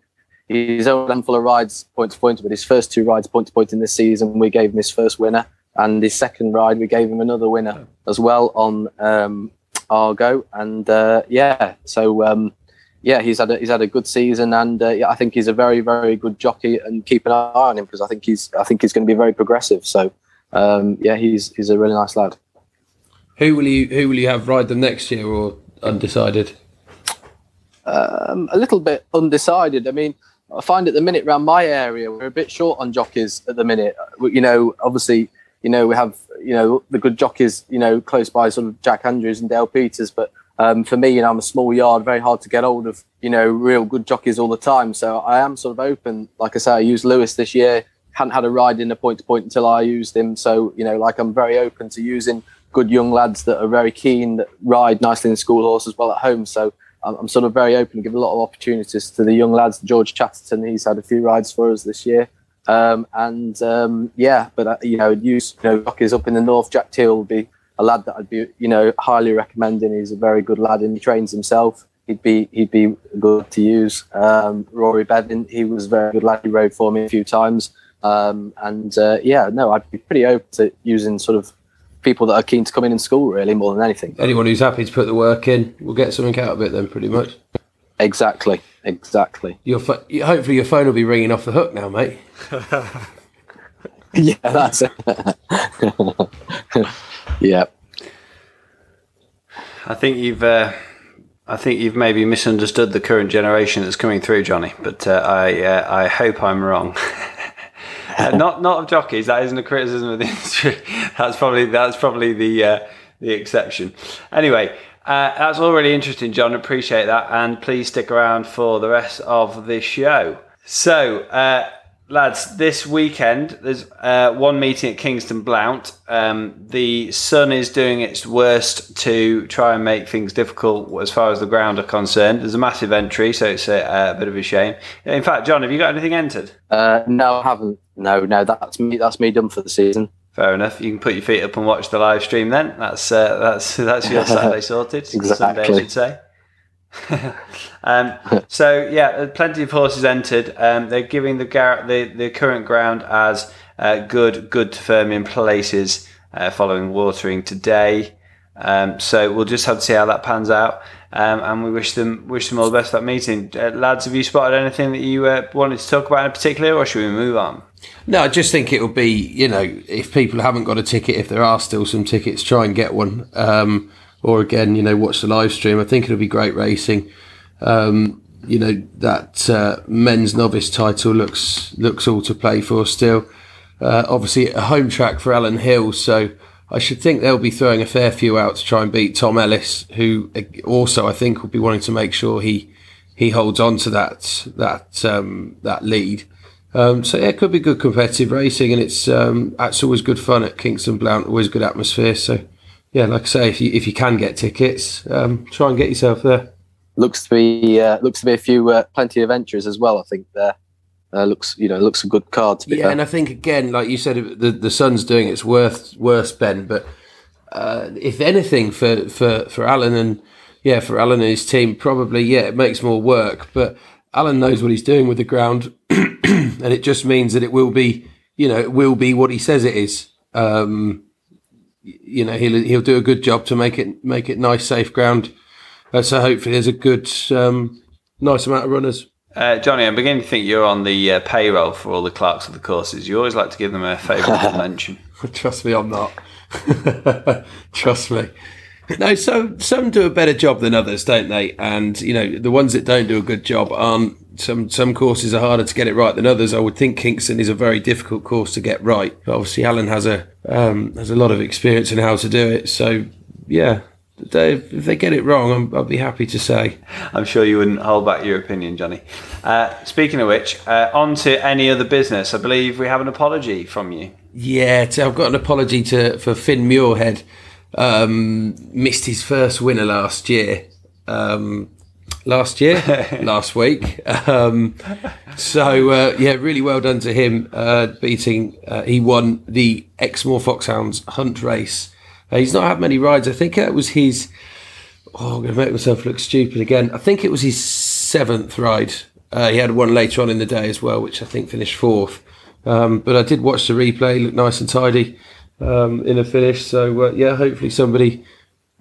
he's only done full of rides point to point. But his first two rides point to point in this season, we gave him his first winner, and his second ride, we gave him another winner as well on um, Argo. And uh, yeah, so um, yeah, he's had a, he's had a good season, and uh, yeah, I think he's a very very good jockey. And keep an eye on him because I think he's I think he's going to be very progressive. So um, yeah, he's he's a really nice lad. Who will you who will you have ride them next year or undecided? Um, a little bit undecided. I mean, I find at the minute around my area we're a bit short on jockeys at the minute. You know, obviously, you know we have you know the good jockeys you know close by, sort of Jack Andrews and Dale Peters, but um, for me, you know, I'm a small yard, very hard to get hold of, you know, real good jockeys all the time. So I am sort of open. Like I say, I used Lewis this year. Hadn't had a ride in a point to point until I used him. So you know, like I'm very open to using good young lads that are very keen that ride nicely in school horse as well at home. So I'm, I'm sort of very open to give a lot of opportunities to the young lads. George Chatterton, he's had a few rides for us this year. Um, and um, yeah, but uh, you know, use you know jockeys up in the north. Jack Teal will be a lad that I'd be, you know, highly recommending. He's a very good lad and he trains himself. He'd be he'd be good to use. Um, Rory Bevan, he was a very good lad. He rode for me a few times. Um, and uh, yeah, no, I'd be pretty open to using sort of people that are keen to come in in school really more than anything. Anyone who's happy to put the work in will get something out of it then, pretty much. Exactly, exactly. Your hopefully your phone will be ringing off the hook now, mate. yeah, that's it. yeah. I think you've. Uh, I think you've maybe misunderstood the current generation that's coming through, Johnny. But uh, I, uh, I hope I'm wrong. Uh, not, not of jockeys. That isn't a criticism of the industry. That's probably that's probably the uh, the exception. Anyway, uh, that's all really interesting, John. Appreciate that, and please stick around for the rest of the show. So, uh, lads, this weekend there's uh, one meeting at Kingston Blount. Um, the sun is doing its worst to try and make things difficult as far as the ground are concerned. There's a massive entry, so it's a, a bit of a shame. In fact, John, have you got anything entered? Uh, no, I haven't. No, no, that's me. That's me done for the season. Fair enough. You can put your feet up and watch the live stream. Then that's uh, that's that's your Saturday sorted. Sunday, I Exactly. should say. um, so yeah, plenty of horses entered. Um, they're giving the, gar- the the current ground as uh, good good to firm in places uh, following watering today. Um, so we'll just have to see how that pans out. Um, and we wish them wish them all the best for that meeting. Uh, lads, have you spotted anything that you uh, wanted to talk about in particular, or should we move on? No, I just think it will be, you know, if people haven't got a ticket, if there are still some tickets, try and get one. Or again, you know, watch the live stream. I think it'll be great racing. Um, you know, that uh, men's novice title looks looks all to play for still. Uh, obviously, a home track for Alan Hill, so I should think they'll be throwing a fair few out to try and beat Tom Ellis, who uh, also I think will be wanting to make sure he he holds on to that that um, that lead. Um, so yeah, it could be good competitive racing, and it's um, that's always good fun at Kingston Blount. Always good atmosphere. So yeah, like I say, if you if you can get tickets, um, try and get yourself there. Looks to be uh, looks to be a few uh, plenty of entries as well. I think there uh, looks you know looks a good card to be Yeah, and I think again, like you said, the the sun's doing its worst worst, Ben. But uh, if anything, for for for Alan and yeah, for Alan and his team, probably yeah, it makes more work. But Alan knows what he's doing with the ground, and it just means that it will be, you know, it will be what he says it is. Um, you know, he'll he'll do a good job to make it make it nice, safe ground. Uh, so hopefully, there's a good, um, nice amount of runners. Uh, Johnny, I'm beginning to think you're on the uh, payroll for all the clerks of the courses. You always like to give them a favourable mention. Trust me, I'm not. Trust me. No, so some do a better job than others, don't they? And you know, the ones that don't do a good job aren't. Some some courses are harder to get it right than others. I would think Kingston is a very difficult course to get right. But obviously, Alan has a um, has a lot of experience in how to do it. So yeah, they, if they get it wrong, I'm, I'll be happy to say. I'm sure you wouldn't hold back your opinion, Johnny. Uh, speaking of which, uh, on to any other business. I believe we have an apology from you. Yeah, I've got an apology to for Finn Muirhead. Um, missed his first winner last year. Um, last year, last week. Um, so uh, yeah, really well done to him. Uh, beating, uh, he won the Exmoor Foxhounds Hunt race. Uh, he's not had many rides. I think that was his. Oh, I'm going to make myself look stupid again. I think it was his seventh ride. Uh, he had one later on in the day as well, which I think finished fourth. Um, but I did watch the replay, looked nice and tidy um, in a finish. So uh, yeah, hopefully somebody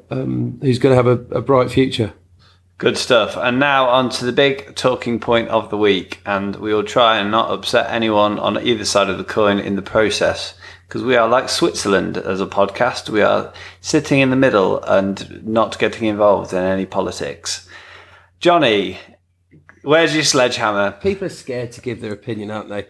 um, who's going to have a, a bright future. Good stuff. And now on to the big talking point of the week. And we will try and not upset anyone on either side of the coin in the process. Because we are like Switzerland as a podcast. We are sitting in the middle and not getting involved in any politics. Johnny, where's your sledgehammer? People are scared to give their opinion, aren't they?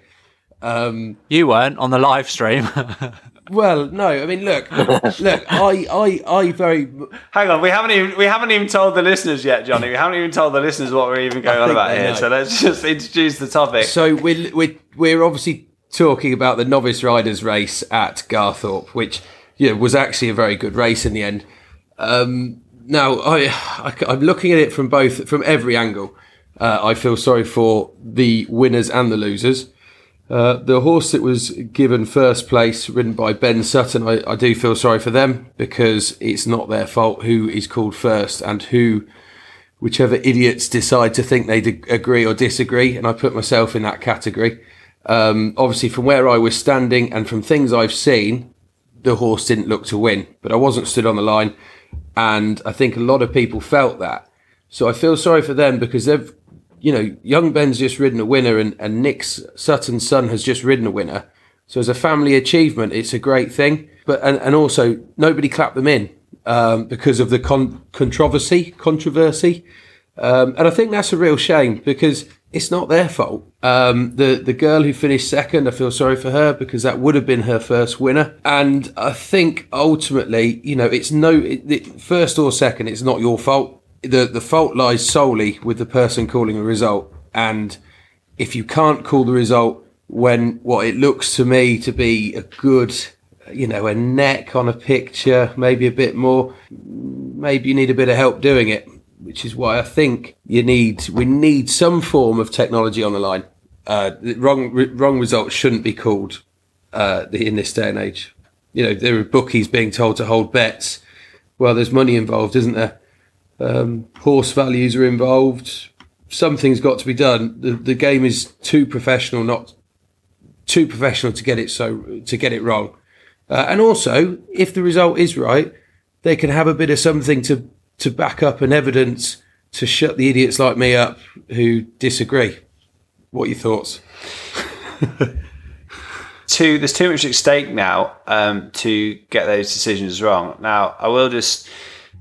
Um, You weren't on the live stream. well, no, I mean, look, look, I, I, I very, Hang on, we haven't even we haven't even told the listeners yet, Johnny. We haven't even told the listeners what we're even going on about here. know. So let's just introduce the topic. So we're, we're, we're obviously talking about the novice riders race at Garthorpe, which you know, was actually a very good race in the end. Um, now I, I, am looking at it from both, from every angle. Uh, I feel sorry for the winners and the losers. Uh, the horse that was given first place, ridden by Ben Sutton, I, I do feel sorry for them because it's not their fault who is called first and who whichever idiots decide to think they d- agree or disagree, and I put myself in that category. Um, obviously, from where I was standing and from things I've seen, the horse didn't look to win, but I wasn't stood on the line, and I think a lot of people felt that. So I feel sorry for them because they've, you know, young Ben's just ridden a winner, and, and Nick Sutton's son has just ridden a winner. So as a family achievement, it's a great thing. But and, and also nobody clapped them in um, because of the con- controversy, controversy, um, and I think that's a real shame because it's not their fault. Um, the the girl who finished second, I feel sorry for her because that would have been her first winner. And I think ultimately, you know, it's no it, it, first or second, it's not your fault. The The fault lies solely with the person calling a result. And if you can't call the result when what it looks to me to be a good, you know, a neck on a picture, maybe a bit more, maybe you need a bit of help doing it which is why I think you need we need some form of technology on the line. Uh, the wrong wrong results shouldn't be called uh, in this day and age. You know, there are bookies being told to hold bets. Well, there's money involved, isn't there? Um, horse values are involved. Something's got to be done. The, the game is too professional, not too professional to get it so to get it wrong. Uh, and also, if the result is right, they can have a bit of something to to back up and evidence to shut the idiots like me up who disagree. What are your thoughts? too, there's too much at stake now um, to get those decisions wrong. Now, I will just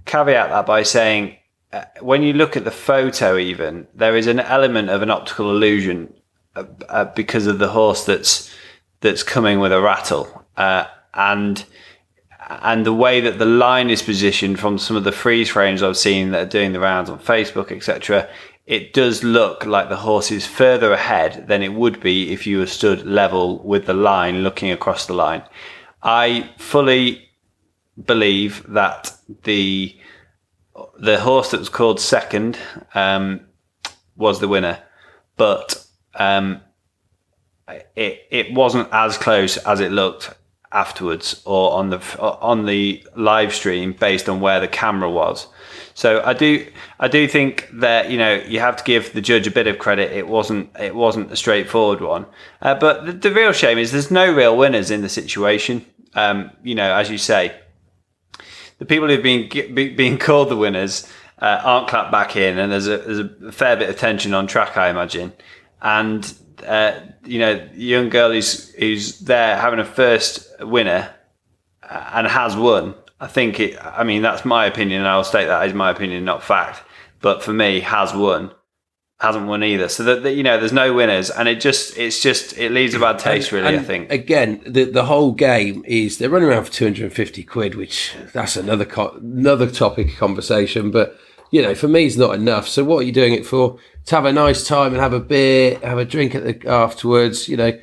caveat that by saying uh, when you look at the photo, even there is an element of an optical illusion uh, uh, because of the horse that's that's coming with a rattle, uh, and and the way that the line is positioned from some of the freeze frames I've seen that are doing the rounds on Facebook, etc., it does look like the horse is further ahead than it would be if you were stood level with the line looking across the line. I fully believe that the the horse that was called second um, was the winner, but um, it it wasn't as close as it looked afterwards or on the on the live stream based on where the camera was. So I do I do think that you know you have to give the judge a bit of credit. It wasn't it wasn't a straightforward one, uh, but the, the, real shame is there's no real winners in the situation. Um, you know, as you say, the people who've been being called the winners uh, aren't clapped back in, and there's a there's a fair bit of tension on track, I imagine, and uh, you know, young girl who's who's there having a first winner uh, and has won. I think it. I mean, that's my opinion, and I'll state that as my opinion, not fact. But for me, has won, hasn't won either. So that, that you know, there's no winners, and it just it's just it leaves a bad taste, really. And I think. Again, the the whole game is they're running around for 250 quid, which that's another co- another topic of conversation, but you know, for me, it's not enough. So what are you doing it for? To have a nice time and have a beer, have a drink at the afterwards. You know,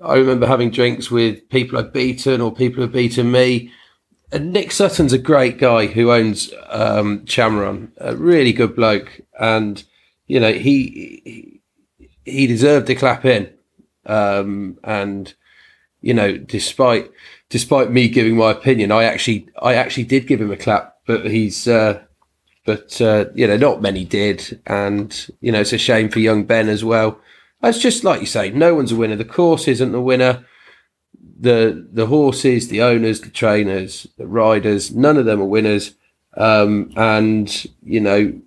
I remember having drinks with people I've beaten or people who've beaten me. And Nick Sutton's a great guy who owns um, Chamron, a really good bloke, and you know he he, he deserved to clap in. Um, and you know, despite despite me giving my opinion, I actually I actually did give him a clap, but he's uh, but uh, you know, not many did, and you know, it's a shame for young Ben as well. It's just like you say, no one's a winner. The course isn't the winner. The the horses, the owners, the trainers, the riders, none of them are winners. Um, and you know,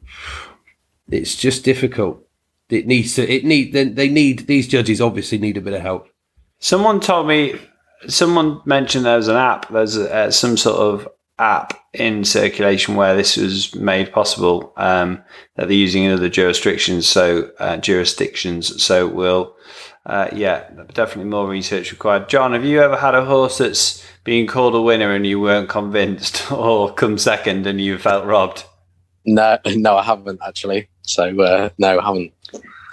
it's just difficult. It needs to. It need. They need these judges. Obviously, need a bit of help. Someone told me. Someone mentioned there's an app. There's uh, some sort of app in circulation where this was made possible um, that they're using in other jurisdictions. So uh, jurisdictions. So we'll, uh, yeah, definitely more research required. John, have you ever had a horse that's been called a winner and you weren't convinced, or come second and you felt robbed? No, no, I haven't actually. So uh, no, I haven't.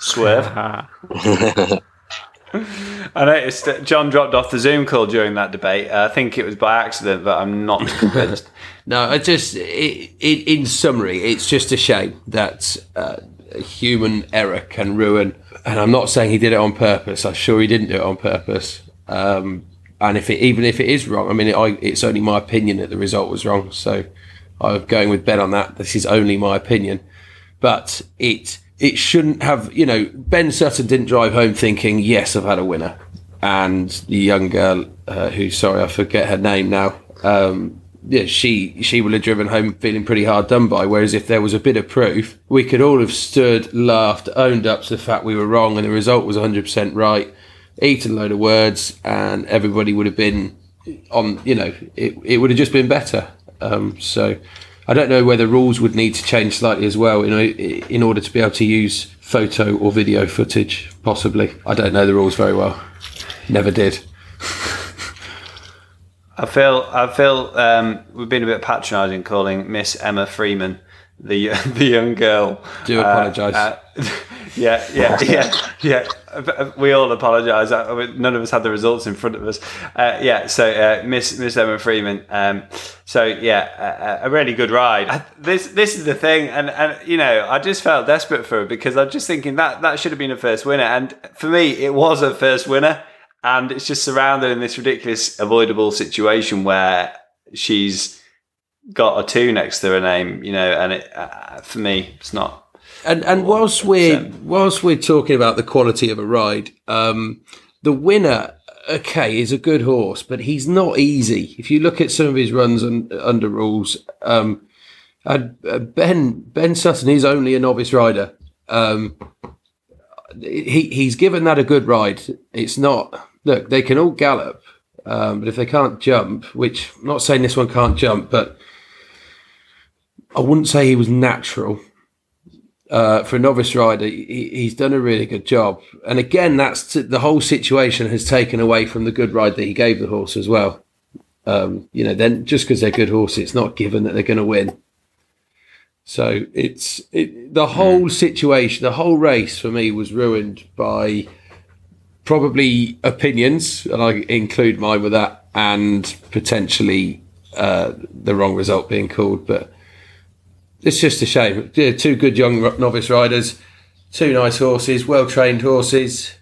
Swerve. I noticed that John dropped off the Zoom call during that debate. Uh, I think it was by accident, but I'm not convinced. no, I just, it, it, in summary, it's just a shame that uh, human error can ruin. And I'm not saying he did it on purpose. I'm sure he didn't do it on purpose. Um, and if it, even if it is wrong, I mean, it, I, it's only my opinion that the result was wrong. So I'm going with Ben on that. This is only my opinion, but it it shouldn't have, you know, Ben Sutton didn't drive home thinking, yes, I've had a winner. And the young girl, uh, who, sorry, I forget her name now, um, yeah, she she will have driven home feeling pretty hard done by. Whereas if there was a bit of proof, we could all have stood, laughed, owned up to the fact we were wrong and the result was 100% right. eaten a load of words, and everybody would have been on. You know, it it would have just been better. Um, so. I don't know whether rules would need to change slightly as well in, in order to be able to use photo or video footage, possibly. I don't know the rules very well. Never did. I feel I feel um, we've been a bit patronising calling Miss Emma Freeman the the young girl. Do apologise. Uh, uh, yeah, yeah, yeah, yeah. We all apologise. Uh, none of us had the results in front of us. Uh, yeah, so uh, Miss Miss Emma Freeman. Um, so yeah, a, a, really good ride. This this is the thing, and and you know, I just felt desperate for her because I'm just thinking that that should have been a first winner, and for me, it was a first winner, and it's just surrounded in this ridiculous, avoidable situation where she's got a two next to her name, you know, and it uh, for me, it's not. And and whilst we're whilst we're talking about the quality of a ride, um, the winner, okay, is a good horse, but he's not easy. If you look at some of his runs un, under rules, um, uh, Ben Ben Sutton is only a novice rider. Um, he he's given that a good ride. It's not look they can all gallop, um, but if they can't jump, which I'm not saying this one can't jump, but I wouldn't say he was natural. Uh, for a novice rider, he, he's done a really good job. And again, that's t- the whole situation has taken away from the good ride that he gave the horse as well. Um, you know, then just because they're good horses, it's not given that they're going to win. So it's it, the whole situation, the whole race for me was ruined by probably opinions, and I include mine with that, and potentially uh, the wrong result being called. But it's just a shame. Yeah, two good young novice riders, two nice horses, well trained horses.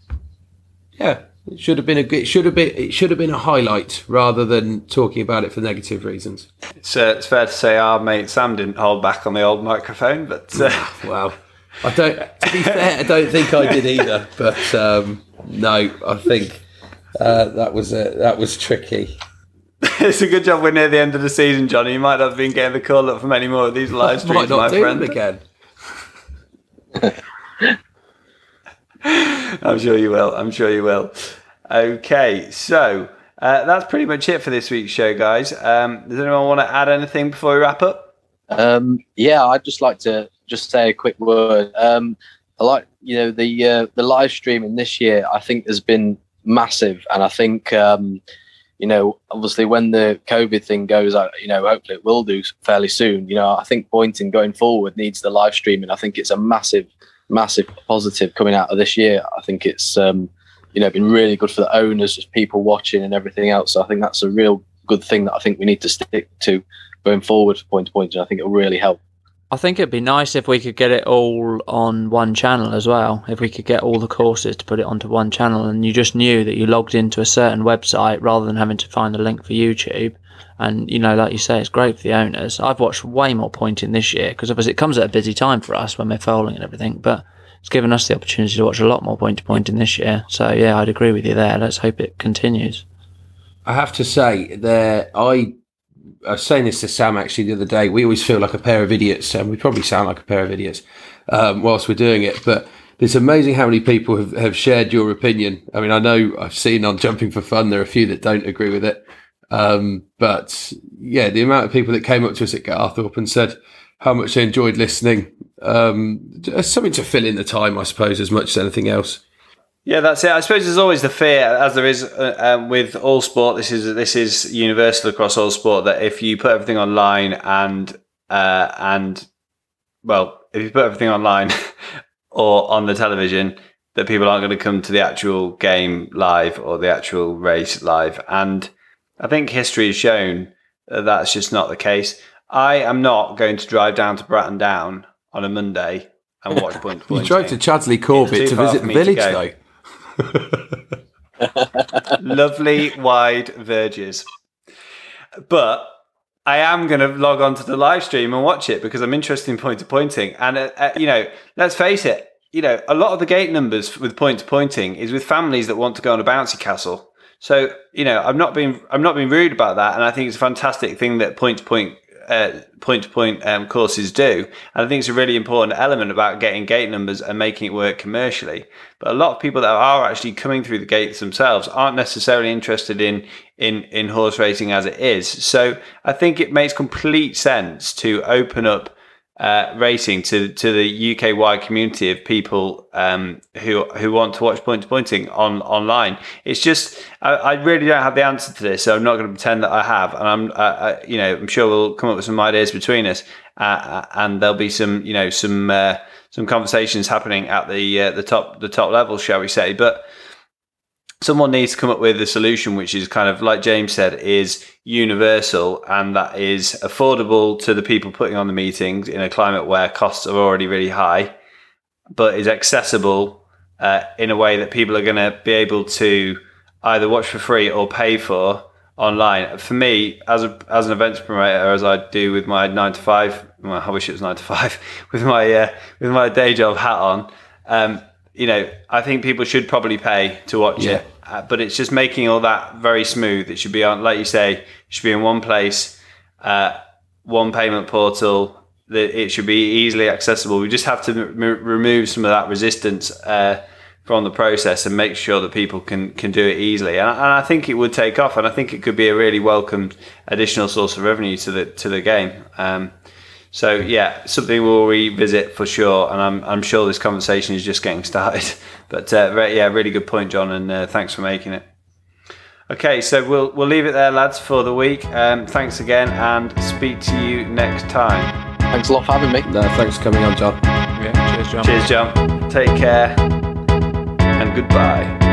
Yeah, it should have been a it should have been it should have been a highlight rather than talking about it for negative reasons. It's, uh, it's fair to say our mate Sam didn't hold back on the old microphone, but uh... well, I don't. To be fair, I don't think I did either. But um, no, I think uh, that was uh, that was tricky. it's a good job we're near the end of the season, Johnny. You might not have been getting the call up from any more of these live streams, my friend. again. I'm sure you will. I'm sure you will. Okay, so uh, that's pretty much it for this week's show, guys. Um, does anyone want to add anything before we wrap up? Um, yeah, I'd just like to just say a quick word. Um, I like you know the uh, the live streaming this year. I think has been massive, and I think um, you know, obviously when the COVID thing goes out, you know, hopefully it will do fairly soon. You know, I think pointing going forward needs the live streaming. I think it's a massive, massive positive coming out of this year. I think it's, um, you know, been really good for the owners, just people watching and everything else. So I think that's a real good thing that I think we need to stick to going forward point to point. And I think it'll really help. I think it'd be nice if we could get it all on one channel as well. If we could get all the courses to put it onto one channel and you just knew that you logged into a certain website rather than having to find the link for YouTube. And, you know, like you say, it's great for the owners. I've watched way more pointing this year because obviously it comes at a busy time for us when we're foaling and everything, but it's given us the opportunity to watch a lot more point to pointing this year. So, yeah, I'd agree with you there. Let's hope it continues. I have to say, there, I I was saying this to Sam actually the other day. We always feel like a pair of idiots, and we probably sound like a pair of idiots um, whilst we're doing it. But it's amazing how many people have, have shared your opinion. I mean, I know I've seen on Jumping for Fun there are a few that don't agree with it, um, but yeah, the amount of people that came up to us at Garthorpe and said how much they enjoyed listening, um, something to fill in the time, I suppose, as much as anything else. Yeah, that's it. I suppose there's always the fear, as there is uh, um, with all sport. This is this is universal across all sport that if you put everything online and uh, and well, if you put everything online or on the television, that people aren't going to come to the actual game live or the actual race live. And I think history has shown that that's just not the case. I am not going to drive down to Bratton Down on a Monday and watch point. you drove to Chaddesley Corbett to visit the village, though. Lovely wide verges. But I am going to log on to the live stream and watch it because I'm interested in point to pointing. And, uh, uh, you know, let's face it, you know, a lot of the gate numbers with point to pointing is with families that want to go on a bouncy castle. So, you know, I'm not being I'm not being rude about that, and I think it's a fantastic thing that point to point point to point courses do. And I think it's a really important element about getting gate numbers and making it work commercially. But a lot of people that are actually coming through the gates themselves aren't necessarily interested in in in horse racing as it is. So I think it makes complete sense to open up uh, racing to to the UK wide community of people um, who who want to watch point to pointing on online. It's just I, I, really don't have the answer to this, so I'm not going to pretend that I have. And I'm uh, uh, you know I'm sure we'll come up with some ideas between us, uh, uh and there'll be some you know some some conversations happening at the the top the top level, shall we say? But someone needs to come up with a solution which is kind of like James said is universal and that is affordable to the people putting on the meetings in a climate where costs are already really high, but is accessible uh, in a way that people are going to be able to either watch for free or pay for online. For me, as a as an events promoter, as I do with my nine to five, well, I wish it was nine to five with my uh, with my day job hat on. Um, you know, I think people should probably pay to watch yeah. it uh, but it's just making all that very smooth. It should be on, like you say, it should be in one place, uh, one payment portal. That it should be easily accessible. We just have to m- remove some of that resistance uh, from the process and make sure that people can can do it easily. And, and, I think it would take off, and I think it could be a really welcomed additional source of revenue to the to the game. Um, so yeah, something we'll revisit for sure, and I'm I'm sure this conversation is just getting started. But uh, yeah, really good point, John, and uh, thanks for making it. Okay, so we'll we'll leave it there, lads, for the week. Um, thanks again, and speak to you next time. Thanks a lot for having me. No, thanks for coming on, John. Yeah, cheers, John. Cheers, John. Take care, and goodbye.